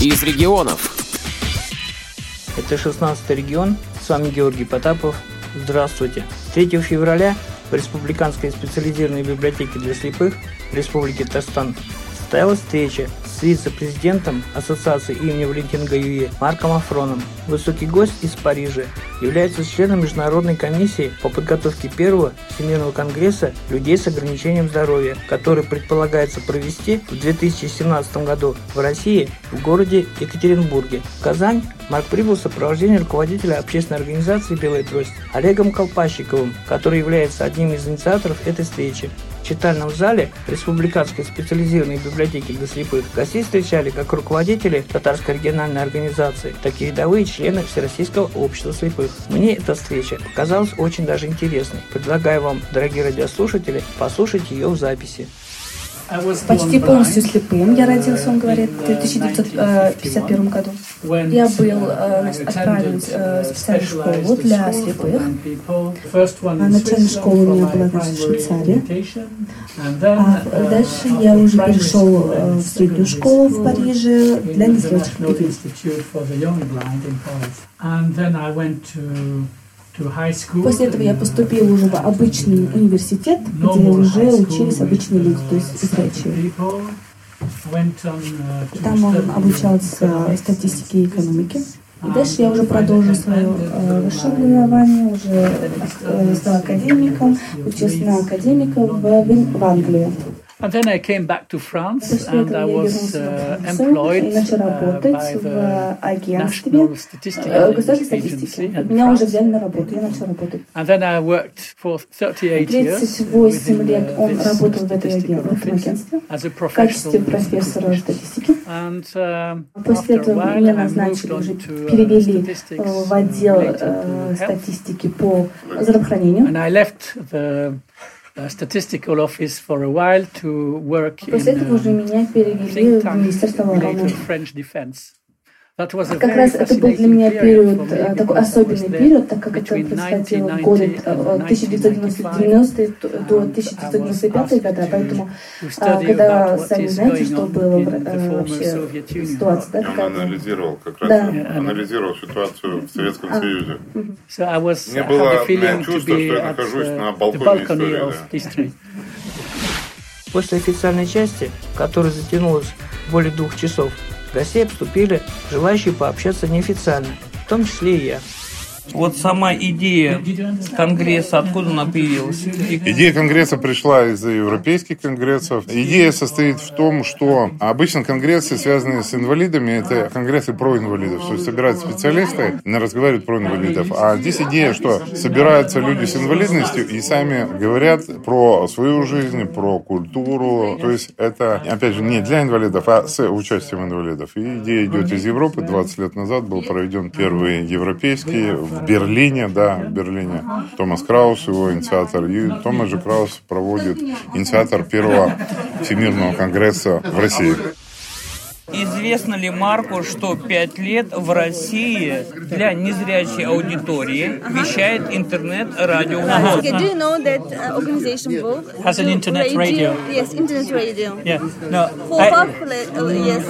из регионов. Это 16-й регион. С вами Георгий Потапов. Здравствуйте. 3 февраля в Республиканской специализированной библиотеке для слепых Республики Татарстан состоялась встреча с вице-президентом Ассоциации имени Валентина Гаюи Марком Афроном. Высокий гость из Парижа является членом Международной комиссии по подготовке первого Всемирного конгресса людей с ограничением здоровья, который предполагается провести в 2017 году в России в городе Екатеринбурге. В Казань Марк прибыл в сопровождении руководителя общественной организации «Белая трость» Олегом Колпащиковым, который является одним из инициаторов этой встречи. Читальном зале Республиканской специализированной библиотеки для слепых гостей встречали как руководители Татарской региональной организации, так и рядовые члены Всероссийского общества слепых. Мне эта встреча показалась очень даже интересной. Предлагаю вам, дорогие радиослушатели, послушать ее в записи. Почти полностью слепым. Я родился, он говорит, в 1951 году. Я был отправлен в специальную школу для слепых. Начальная школа у меня была в Швейцарии. А дальше я уже перешел в среднюю школу в Париже для незрячих людей. После этого я поступил уже в обычный университет, где уже учились обычные люди, то есть зрячие. Там он обучался статистике и экономике. И дальше я уже продолжил свое э, высшее образование, уже э, стал академиком, учился на академика в, в Англии. And then I came back to France and I was uh, employed uh, by the National Statistical Agency at France. And then I worked for 38 years with лет он работал в этой агентстве as a professional профессора статистики. And uh, После after a этого while меня I moved назначили on уже to перевели uh, statistics в отдел related э, to health. статистики по здравоохранению. And I left the uh, statistical office for a while to work in После этого уже uh, меня перевели think в tank Министерство related обороны. to French defense. Как раз это был для меня период, э, такой особенный период, так как это происходило в 1990 годы and э, 1990 до 1995 года, поэтому а, когда сами знаете, что было э, вообще ситуация, да, он анализировал как раз Да. анализировал ситуацию в Советском Союзе. So Мне было чувство, что я нахожусь uh, на балконе истории. После официальной части, которая затянулась более двух часов, гостей обступили желающие пообщаться неофициально, в том числе и я. Вот сама идея Конгресса, откуда она появилась? Идея Конгресса пришла из европейских конгрессов. Идея состоит в том, что обычно конгрессы, связанные с инвалидами, это конгрессы про инвалидов. То есть собираются специалисты, разговаривают про инвалидов. А здесь идея, что собираются люди с инвалидностью и сами говорят про свою жизнь, про культуру. То есть это, опять же, не для инвалидов, а с участием инвалидов. И идея идет из Европы. 20 лет назад был проведен первый европейский в Берлине, да, в Берлине. Томас Краус, его инициатор. И Томас же Краус проводит инициатор первого Всемирного конгресса в России. Известно ли Марку, что пять лет в России для незрячей аудитории вещает интернет-радио okay, do you know that uh, organization Vogue Has an internet radio. Yes, internet radio. Yeah, no, For I, popular, uh, yes.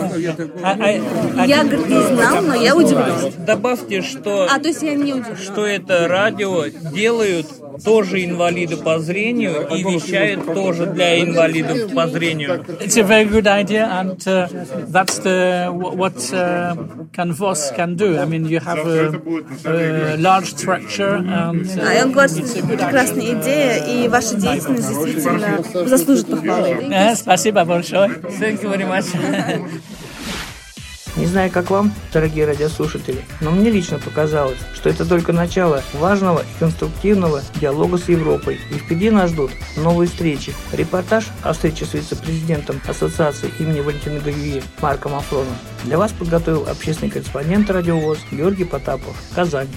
I, I, I Я, говорит, не знал, но я удивлюсь. Добавьте, что, А, то есть я не удивлена. что это радио делают тоже инвалиды по зрению и вещают тоже для инвалидов по зрению. It's a very good idea, and uh, that's the what uh, Canvas can do. I mean, you have a, a large structure, and А и он uh, говорит, что it's a это good idea. прекрасная идея, и ваша деятельность действительно заслужит похвалы. Uh, спасибо большое. Thank you very much. Не знаю, как вам, дорогие радиослушатели, но мне лично показалось, что это только начало важного и конструктивного диалога с Европой. И впереди нас ждут новые встречи. Репортаж о встрече с вице-президентом Ассоциации имени Валентина Гаюи Марком Афроном для вас подготовил общественный корреспондент радиовоз Георгий Потапов. Казань.